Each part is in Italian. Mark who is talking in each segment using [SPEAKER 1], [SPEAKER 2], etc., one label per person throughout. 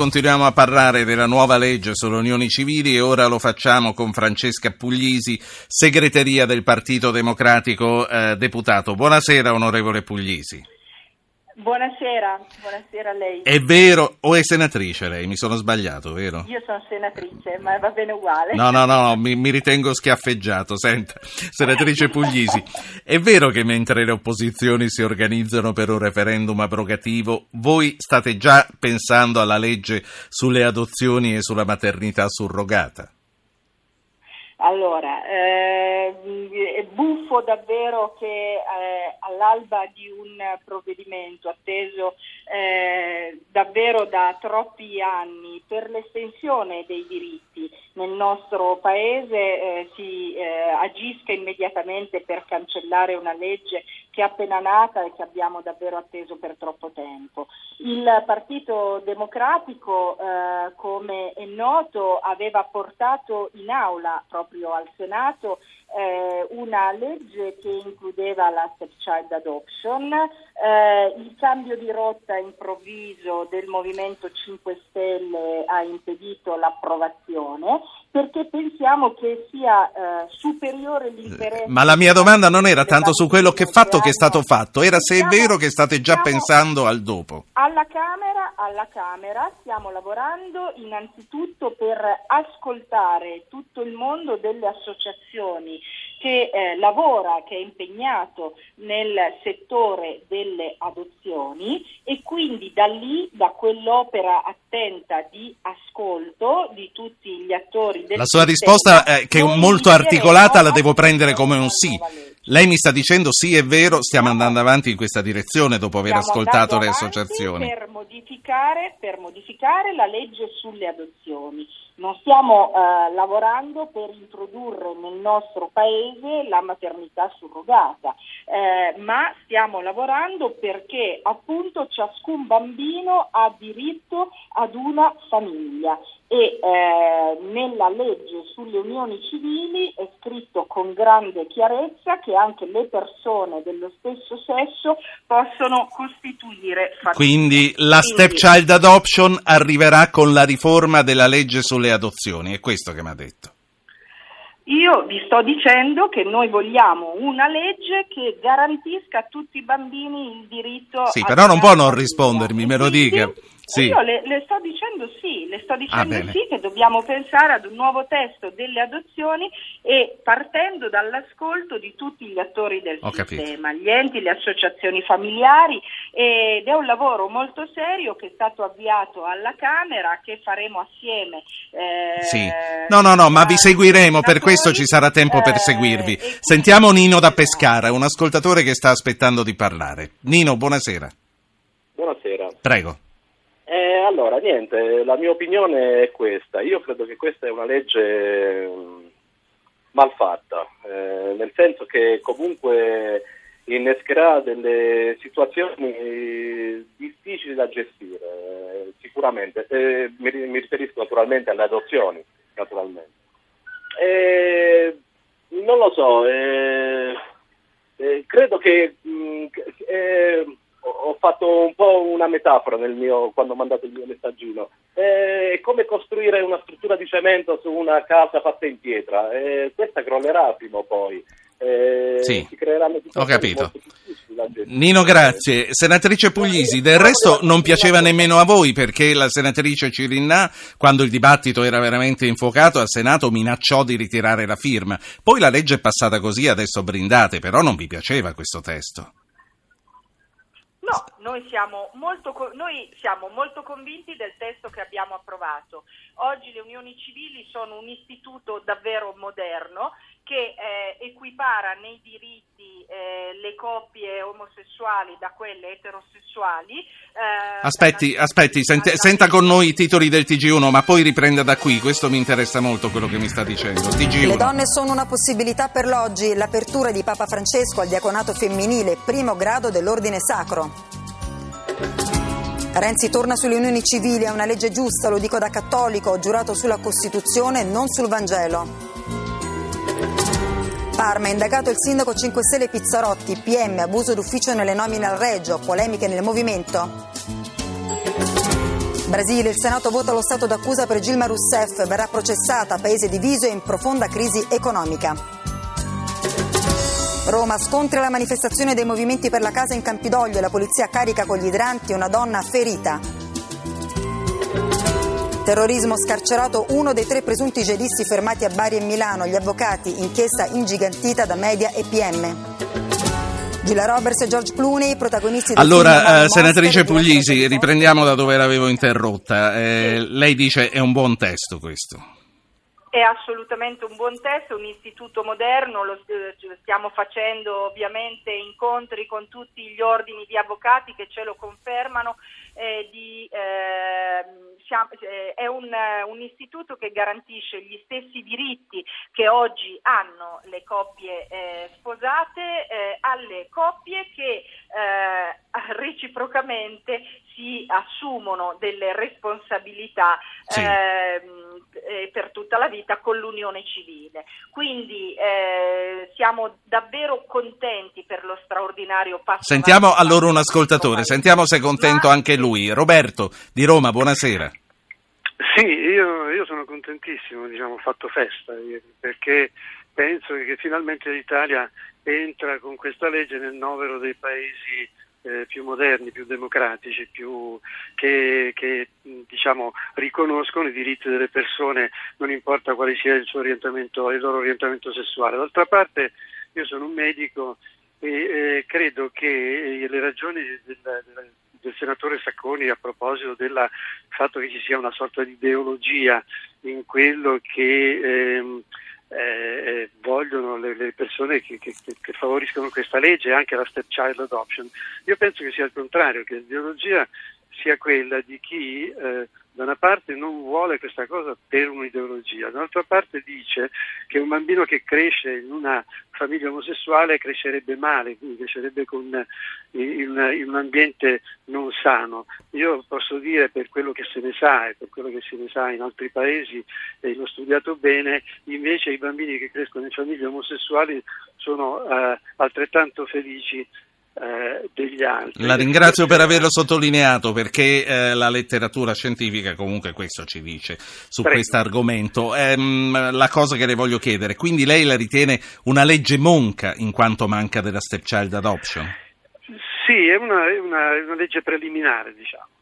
[SPEAKER 1] Continuiamo a parlare della nuova legge sulle unioni civili e ora lo facciamo con Francesca Puglisi, segreteria del Partito Democratico eh, deputato. Buonasera onorevole Puglisi.
[SPEAKER 2] Buonasera, buonasera a lei.
[SPEAKER 1] È vero, o è senatrice lei? Mi sono sbagliato, vero?
[SPEAKER 2] Io sono senatrice, ma va bene uguale.
[SPEAKER 1] No, no, no, mi, mi ritengo schiaffeggiato. Senta, senatrice Puglisi, è vero che mentre le opposizioni si organizzano per un referendum abrogativo, voi state già pensando alla legge sulle adozioni e sulla maternità surrogata?
[SPEAKER 2] Allora, eh, buffo davvero che eh, all'alba di un provvedimento atteso eh, davvero da troppi anni per l'estensione dei diritti nel nostro Paese eh, si eh, agisca immediatamente per cancellare una legge che è appena nata e che abbiamo davvero atteso per troppo tempo. Il Partito Democratico, eh, come è noto, aveva portato in aula proprio al Senato eh, una legge che includeva la stepchild adoption, eh, il cambio di rotta improvviso del Movimento 5 Stelle ha impedito l'approvazione perché pensiamo che sia eh, superiore l'interesse.
[SPEAKER 1] Ma la mia domanda non era tanto su quello che fatto che è stato fatto, era se è vero che state già pensando al dopo.
[SPEAKER 2] Alla Camera, alla Camera stiamo lavorando innanzitutto per ascoltare tutto il mondo delle associazioni che eh, lavora, che è impegnato nel settore delle adozioni e quindi da lì, da quell'opera attenta di ascolto di tutti gli attori del
[SPEAKER 1] La sua risposta, eh, che è molto articolata, la devo prendere come un sì. Lei mi sta dicendo sì, è vero, stiamo andando avanti in questa direzione dopo aver ascoltato le associazioni.
[SPEAKER 2] Per modificare, per modificare la legge sulle adozioni. Non stiamo eh, lavorando per introdurre nel nostro paese la maternità surrogata, eh, ma stiamo lavorando perché appunto ciascun bambino ha diritto ad una famiglia e eh, nella legge sulle unioni civili è scritto con grande chiarezza che anche le persone dello stesso sesso possono costituire famiglia.
[SPEAKER 1] Quindi la stepchild adoption arriverà con la riforma della legge sulle adozioni, è questo che mi ha detto.
[SPEAKER 2] Io vi sto dicendo che noi vogliamo una legge che garantisca a tutti i bambini il diritto
[SPEAKER 1] Sì, però non può non rispondermi, me lo dica. Sì.
[SPEAKER 2] Io le, le, sto dicendo sì, le sto dicendo ah, sì che dobbiamo pensare ad un nuovo testo delle adozioni e partendo dall'ascolto di tutti gli attori del
[SPEAKER 1] Ho
[SPEAKER 2] sistema,
[SPEAKER 1] capito.
[SPEAKER 2] gli enti, le associazioni familiari ed è un lavoro molto serio che è stato avviato alla Camera che faremo assieme.
[SPEAKER 1] Eh, sì. No, no, no, ma vi seguiremo, per questo ci sarà tempo per eh, seguirvi. Sentiamo Nino da Pescara, un ascoltatore che sta aspettando di parlare. Nino, buonasera.
[SPEAKER 3] Buonasera.
[SPEAKER 1] Prego.
[SPEAKER 3] Eh, allora, niente, la mia opinione è questa. Io credo che questa è una legge mm, mal fatta, eh, nel senso che comunque innescherà delle situazioni difficili da gestire, eh, sicuramente. Mi, mi, riferisco naturalmente alle adozioni, naturalmente. non lo so, eh, eh, credo che mh, fatto un po' una metafora mio, quando ho mandato il mio messaggino. È come costruire una struttura di cemento su una casa fatta in pietra. Eh, questa crollerà prima o poi.
[SPEAKER 1] Eh, sì, ho capito. Nino, grazie. Senatrice Puglisi, del resto non piaceva nemmeno a voi perché la senatrice Cirinna, quando il dibattito era veramente infuocato al Senato, minacciò di ritirare la firma. Poi la legge è passata così, adesso brindate, però non vi piaceva questo testo.
[SPEAKER 2] No, noi siamo, molto, noi siamo molto convinti del testo che abbiamo approvato. Oggi le unioni civili sono un istituto davvero moderno che eh, equipara nei diritti eh, le coppie omosessuali da quelle eterosessuali.
[SPEAKER 1] Eh, aspetti, aspetti, sente, senta con noi i titoli del TG1, ma poi riprenda da qui, questo mi interessa molto quello che mi sta dicendo. TG1.
[SPEAKER 4] Le donne sono una possibilità per l'oggi, l'apertura di Papa Francesco al diaconato femminile, primo grado dell'ordine sacro. Renzi torna sulle unioni civili, è una legge giusta, lo dico da cattolico, ho giurato sulla Costituzione, non sul Vangelo. Parma, indagato il sindaco 5 Stelle Pizzarotti, PM, abuso d'ufficio nelle nomine al Reggio, polemiche nel movimento. Brasile, il Senato vota lo stato d'accusa per Gilma Rousseff, verrà processata, paese diviso e in profonda crisi economica. Roma, scontri alla manifestazione dei movimenti per la casa in Campidoglio e la polizia carica con gli idranti una donna ferita. Terrorismo scarcerato uno dei tre presunti jihadisti fermati a Bari e Milano, gli avvocati, inchiesta ingigantita da media e PM. Gila Roberts e George Clooney, protagonisti del
[SPEAKER 1] Allora, eh, senatrice Puglisi, riprendiamo da dove l'avevo interrotta. Eh, lei dice è un buon testo questo.
[SPEAKER 2] È assolutamente un buon testo, un istituto moderno, lo stiamo facendo ovviamente incontri con tutti gli ordini di avvocati che ce lo confermano eh, di, eh, è un, un, istituto che garantisce gli stessi diritti che oggi hanno le coppie eh, sposate eh, alle coppie che eh, reciprocamente si assumono delle responsabilità sì. Ehm, per tutta la vita con l'unione civile. Quindi eh, siamo davvero contenti per lo straordinario passo.
[SPEAKER 1] Sentiamo allora un ascoltatore, sentiamo se è contento anche lui. Roberto di Roma, buonasera.
[SPEAKER 5] Sì, io, io sono contentissimo, diciamo, ho fatto festa perché penso che finalmente l'Italia entra con questa legge nel novero dei paesi eh, più moderni, più democratici, più, che, che diciamo, riconoscono i diritti delle persone, non importa quale sia il, il loro orientamento sessuale. D'altra parte io sono un medico e eh, credo che le ragioni del, del, del, senatore Sacconi a proposito del fatto che ci sia una sorta di ideologia in quello che ehm, eh, vogliono le, le persone che, che, che, favoriscono questa legge anche la stepchild adoption. Io penso che sia il contrario, che l'ideologia sia quella di chi eh, da una parte non vuole questa cosa per un'ideologia, dall'altra parte dice che un bambino che cresce in una famiglia omosessuale crescerebbe male, quindi crescerebbe con, in, in, un ambiente non sano. Io posso dire per quello che se ne sa e per quello che se ne sa in altri paesi e l'ho studiato bene, invece i bambini che crescono in famiglie omosessuali sono eh, altrettanto felici eh.
[SPEAKER 1] La ringrazio per averlo sottolineato perché eh, la letteratura scientifica comunque questo ci dice su questo argomento. Ehm, la cosa che le voglio chiedere, quindi lei la ritiene una legge monca in quanto manca della stepchild adoption?
[SPEAKER 5] Sì, è una, è una, una legge preliminare diciamo.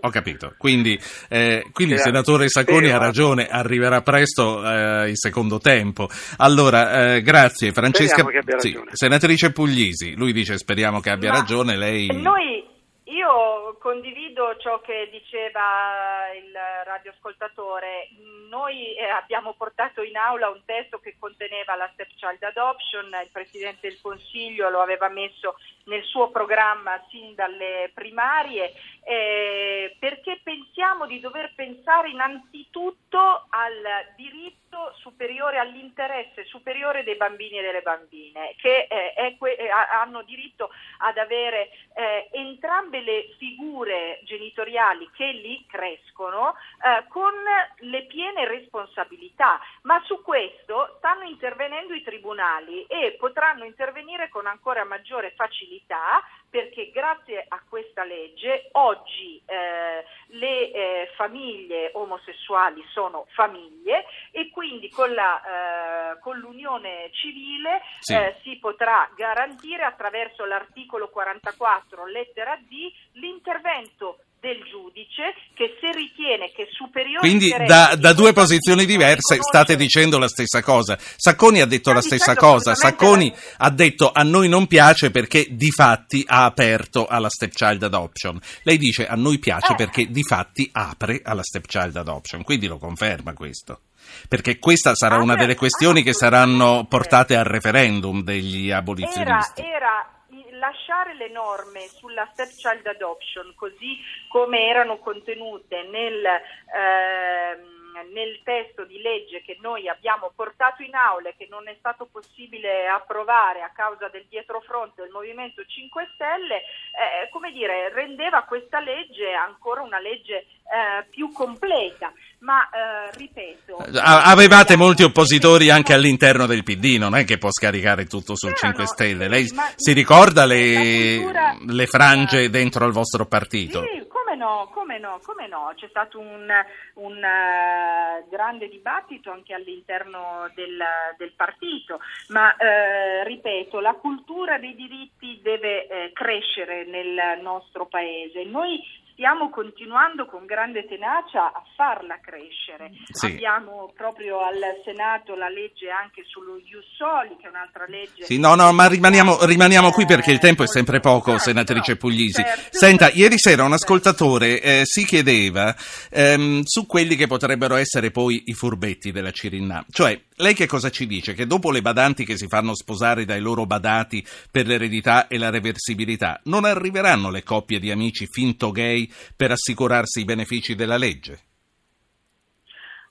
[SPEAKER 1] Ho capito, quindi, eh, quindi il senatore Sacconi ha ragione, arriverà presto eh, il secondo tempo. Allora, eh, grazie Francesca. Sì, senatrice Puglisi, lui dice speriamo che abbia Ma ragione, lei...
[SPEAKER 2] Noi, io condivido ciò che diceva il radioascoltatore. Noi eh, abbiamo portato in aula un testo che conteneva la stepchild adoption, il Presidente del Consiglio lo aveva messo nel suo programma sin dalle primarie, eh, perché pensiamo di dover pensare innanzitutto al diritto superiore, all'interesse superiore dei bambini e delle bambine, che eh, que- eh, hanno diritto ad avere eh, entrambe le figure genitoriali che li crescono eh, con le piene responsabilità, ma su questo stanno intervenendo i tribunali e potranno intervenire con ancora maggiore facilità perché grazie a questa legge oggi eh, le eh, famiglie omosessuali sono famiglie e quindi con, la, eh, con l'unione civile sì. Eh, si potrà garantire attraverso l'articolo 44 lettera D l'intervento del giudice che se ritiene che superiore
[SPEAKER 1] quindi da, da due posizioni diverse state dicendo la stessa cosa. Sacconi ha detto la stessa cosa. Sacconi ha detto a noi non piace perché di fatti ha aperto alla stepchild adoption lei dice a noi piace eh. perché di fatti apre alla stepchild adoption quindi lo conferma questo. Perché questa sarà una delle questioni che saranno portate al referendum degli abolizionisti
[SPEAKER 2] era, era lasciare le norme sulla stepchild adoption così come erano contenute nel, ehm, nel testo di legge che noi abbiamo portato in aula e che non è stato possibile approvare a causa del dietrofront del Movimento 5 Stelle, eh, come dire, rendeva questa legge ancora una legge eh, più completa. Ma eh, ripeto,
[SPEAKER 1] avevate molti oppositori anche all'interno del PD, non è che può scaricare tutto sul Erano, 5 Stelle. Lei si ricorda le, le frange dentro al vostro partito?
[SPEAKER 2] Sì, come no, come no, come no, c'è stato un, un uh, grande dibattito anche all'interno del, del partito, ma uh, ripeto, la cultura dei diritti deve uh, crescere nel nostro paese. Noi stiamo continuando con grande tenacia a farla crescere. Sì. Abbiamo proprio al Senato la legge anche sullo Ius Soli, che è un'altra legge.
[SPEAKER 1] Sì, no, no, ma rimaniamo, rimaniamo qui perché il tempo è sempre poco, certo, senatrice Puglisi. Certo. Senta, ieri sera un ascoltatore eh, si chiedeva ehm, su quelli che potrebbero essere poi i furbetti della Cirinna. Cioè, lei che cosa ci dice? Che dopo le badanti che si fanno sposare dai loro badati per l'eredità e la reversibilità, non arriveranno le coppie di amici finto gay per assicurarsi i benefici della legge?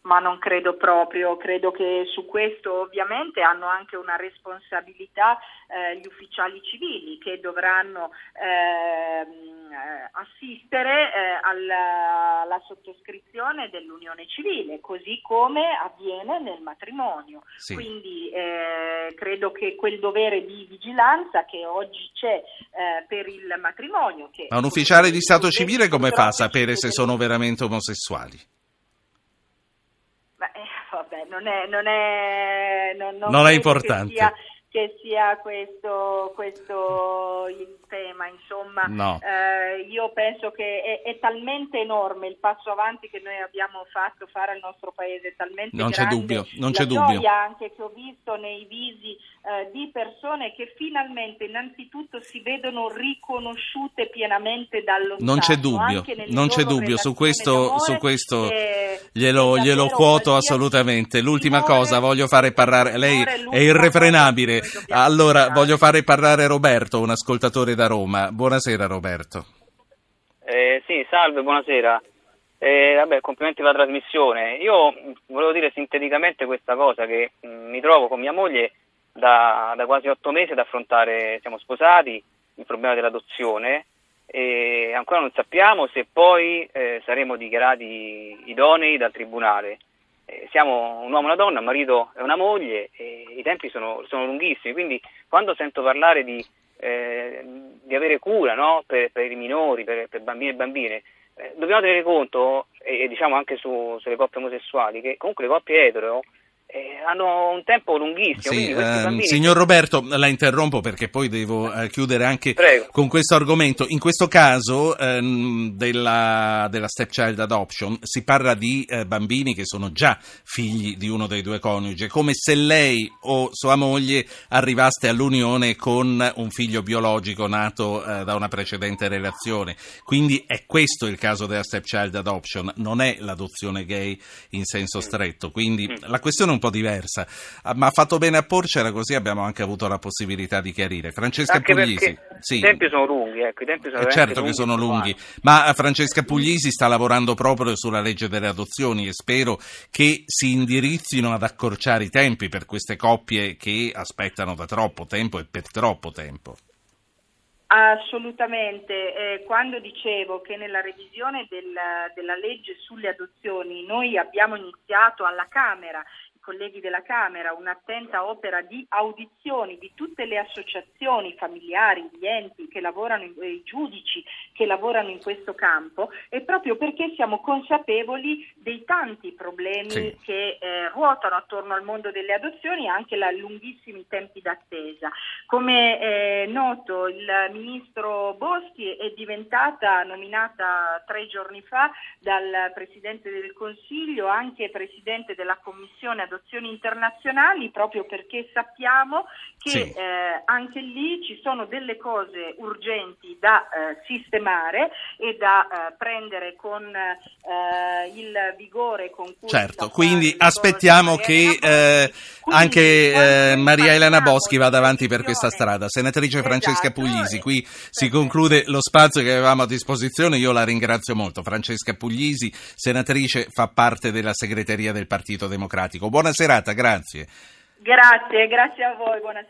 [SPEAKER 2] Ma non credo proprio, credo che su questo ovviamente hanno anche una responsabilità eh, gli ufficiali civili che dovranno eh, assistere eh, alla, alla, sottoscrizione dell'unione civile, così come avviene nel matrimonio. Sì. Quindi eh, credo che quel dovere di vigilanza che oggi c'è eh, per il matrimonio... Che
[SPEAKER 1] ma un ufficiale di Stato civile come fa a sapere se sono veramente omosessuali?
[SPEAKER 2] Non è, non è, non,
[SPEAKER 1] non non è importante.
[SPEAKER 2] Sia, che sia questo, questo, il tema, insomma, no. eh, io penso che è, è, talmente enorme il passo avanti che noi abbiamo fatto fare al nostro paese, talmente
[SPEAKER 1] non
[SPEAKER 2] grande,
[SPEAKER 1] c'è dubbio, non
[SPEAKER 2] c'è
[SPEAKER 1] dubbio.
[SPEAKER 2] anche che ho visto nei visi eh, di persone che finalmente innanzitutto si vedono riconosciute pienamente dallo
[SPEAKER 1] non Stato. C'è dubbio, non c'è dubbio, su questo, su questo glielo, glielo quoto assolutamente. L'ultima cosa, voglio fare parlare, lei è irrefrenabile, allora voglio fare parlare Roberto, un ascoltatore da Roma. Buonasera Roberto.
[SPEAKER 6] Eh, sì, salve, buonasera. Eh, vabbè, complimenti per la trasmissione. Io volevo dire sinteticamente questa cosa, che mh, mi trovo con mia moglie da, da quasi otto mesi ad affrontare, siamo sposati, il problema dell'adozione e ancora non sappiamo se poi eh, saremo dichiarati idonei dal tribunale. Eh, siamo un uomo e una donna, un marito e una moglie e tempi sono, sono lunghissimi, quindi quando sento parlare di, eh, di avere cura no? per, per, i minori, per, per, bambini e bambine, eh, dobbiamo tenere conto, e, e diciamo anche su, sulle coppie omosessuali, che comunque le coppie etero eh, hanno un tempo lunghissimo. Sì,
[SPEAKER 1] eh, signor Roberto, la interrompo perché poi devo eh, chiudere anche Prego. con questo argomento. In questo caso ehm, della, della stepchild adoption si parla di eh, bambini che sono già figli di uno dei due coniugi, come se lei o sua moglie arrivaste all'unione con un figlio biologico nato eh, da una precedente relazione. Quindi è questo il caso della stepchild adoption, non è l'adozione gay in senso stretto. Quindi mm. la questione è un po' diversa, ah, ma ha fatto bene a porcela così abbiamo anche avuto la possibilità di chiarire. Francesca
[SPEAKER 6] anche
[SPEAKER 1] Puglisi.
[SPEAKER 6] Sì. I tempi sono lunghi, ecco, i tempi sono
[SPEAKER 1] eh certo che sono lunghi, ma Francesca Puglisi sta lavorando proprio sulla legge delle adozioni e spero che si indirizzino ad accorciare i tempi per queste coppie che aspettano da troppo tempo e per troppo tempo.
[SPEAKER 2] Assolutamente, eh, quando dicevo che nella revisione del, della legge sulle adozioni noi abbiamo iniziato alla Camera colleghi della Camera un'attenta opera di audizioni di tutte le associazioni familiari, gli enti che lavorano, i giudici che lavorano in questo campo, è proprio perché siamo consapevoli dei tanti problemi sì. che eh, ruotano attorno al mondo delle adozioni e anche i lunghissimi tempi d'attesa. Come è noto, il ministro Boschi è diventata nominata tre giorni fa dal Presidente del Consiglio anche Presidente della Commissione Adozioni adozioni internazionali proprio perché sappiamo che sì. eh, anche lì ci sono delle cose urgenti da eh, sistemare e da eh, prendere con eh, il vigore con cui...
[SPEAKER 1] Certo, quindi aspettiamo che eh, quindi, anche eh, Maria Elena Boschi vada avanti per questa strada. Senatrice Francesca esatto, Puglisi, qui si conclude lo spazio che avevamo a disposizione, io la ringrazio molto. Francesca Puglisi, senatrice, fa parte della segreteria del Partito Democratico. Buona serata, grazie.
[SPEAKER 2] Grazie, grazie a voi, buonasera.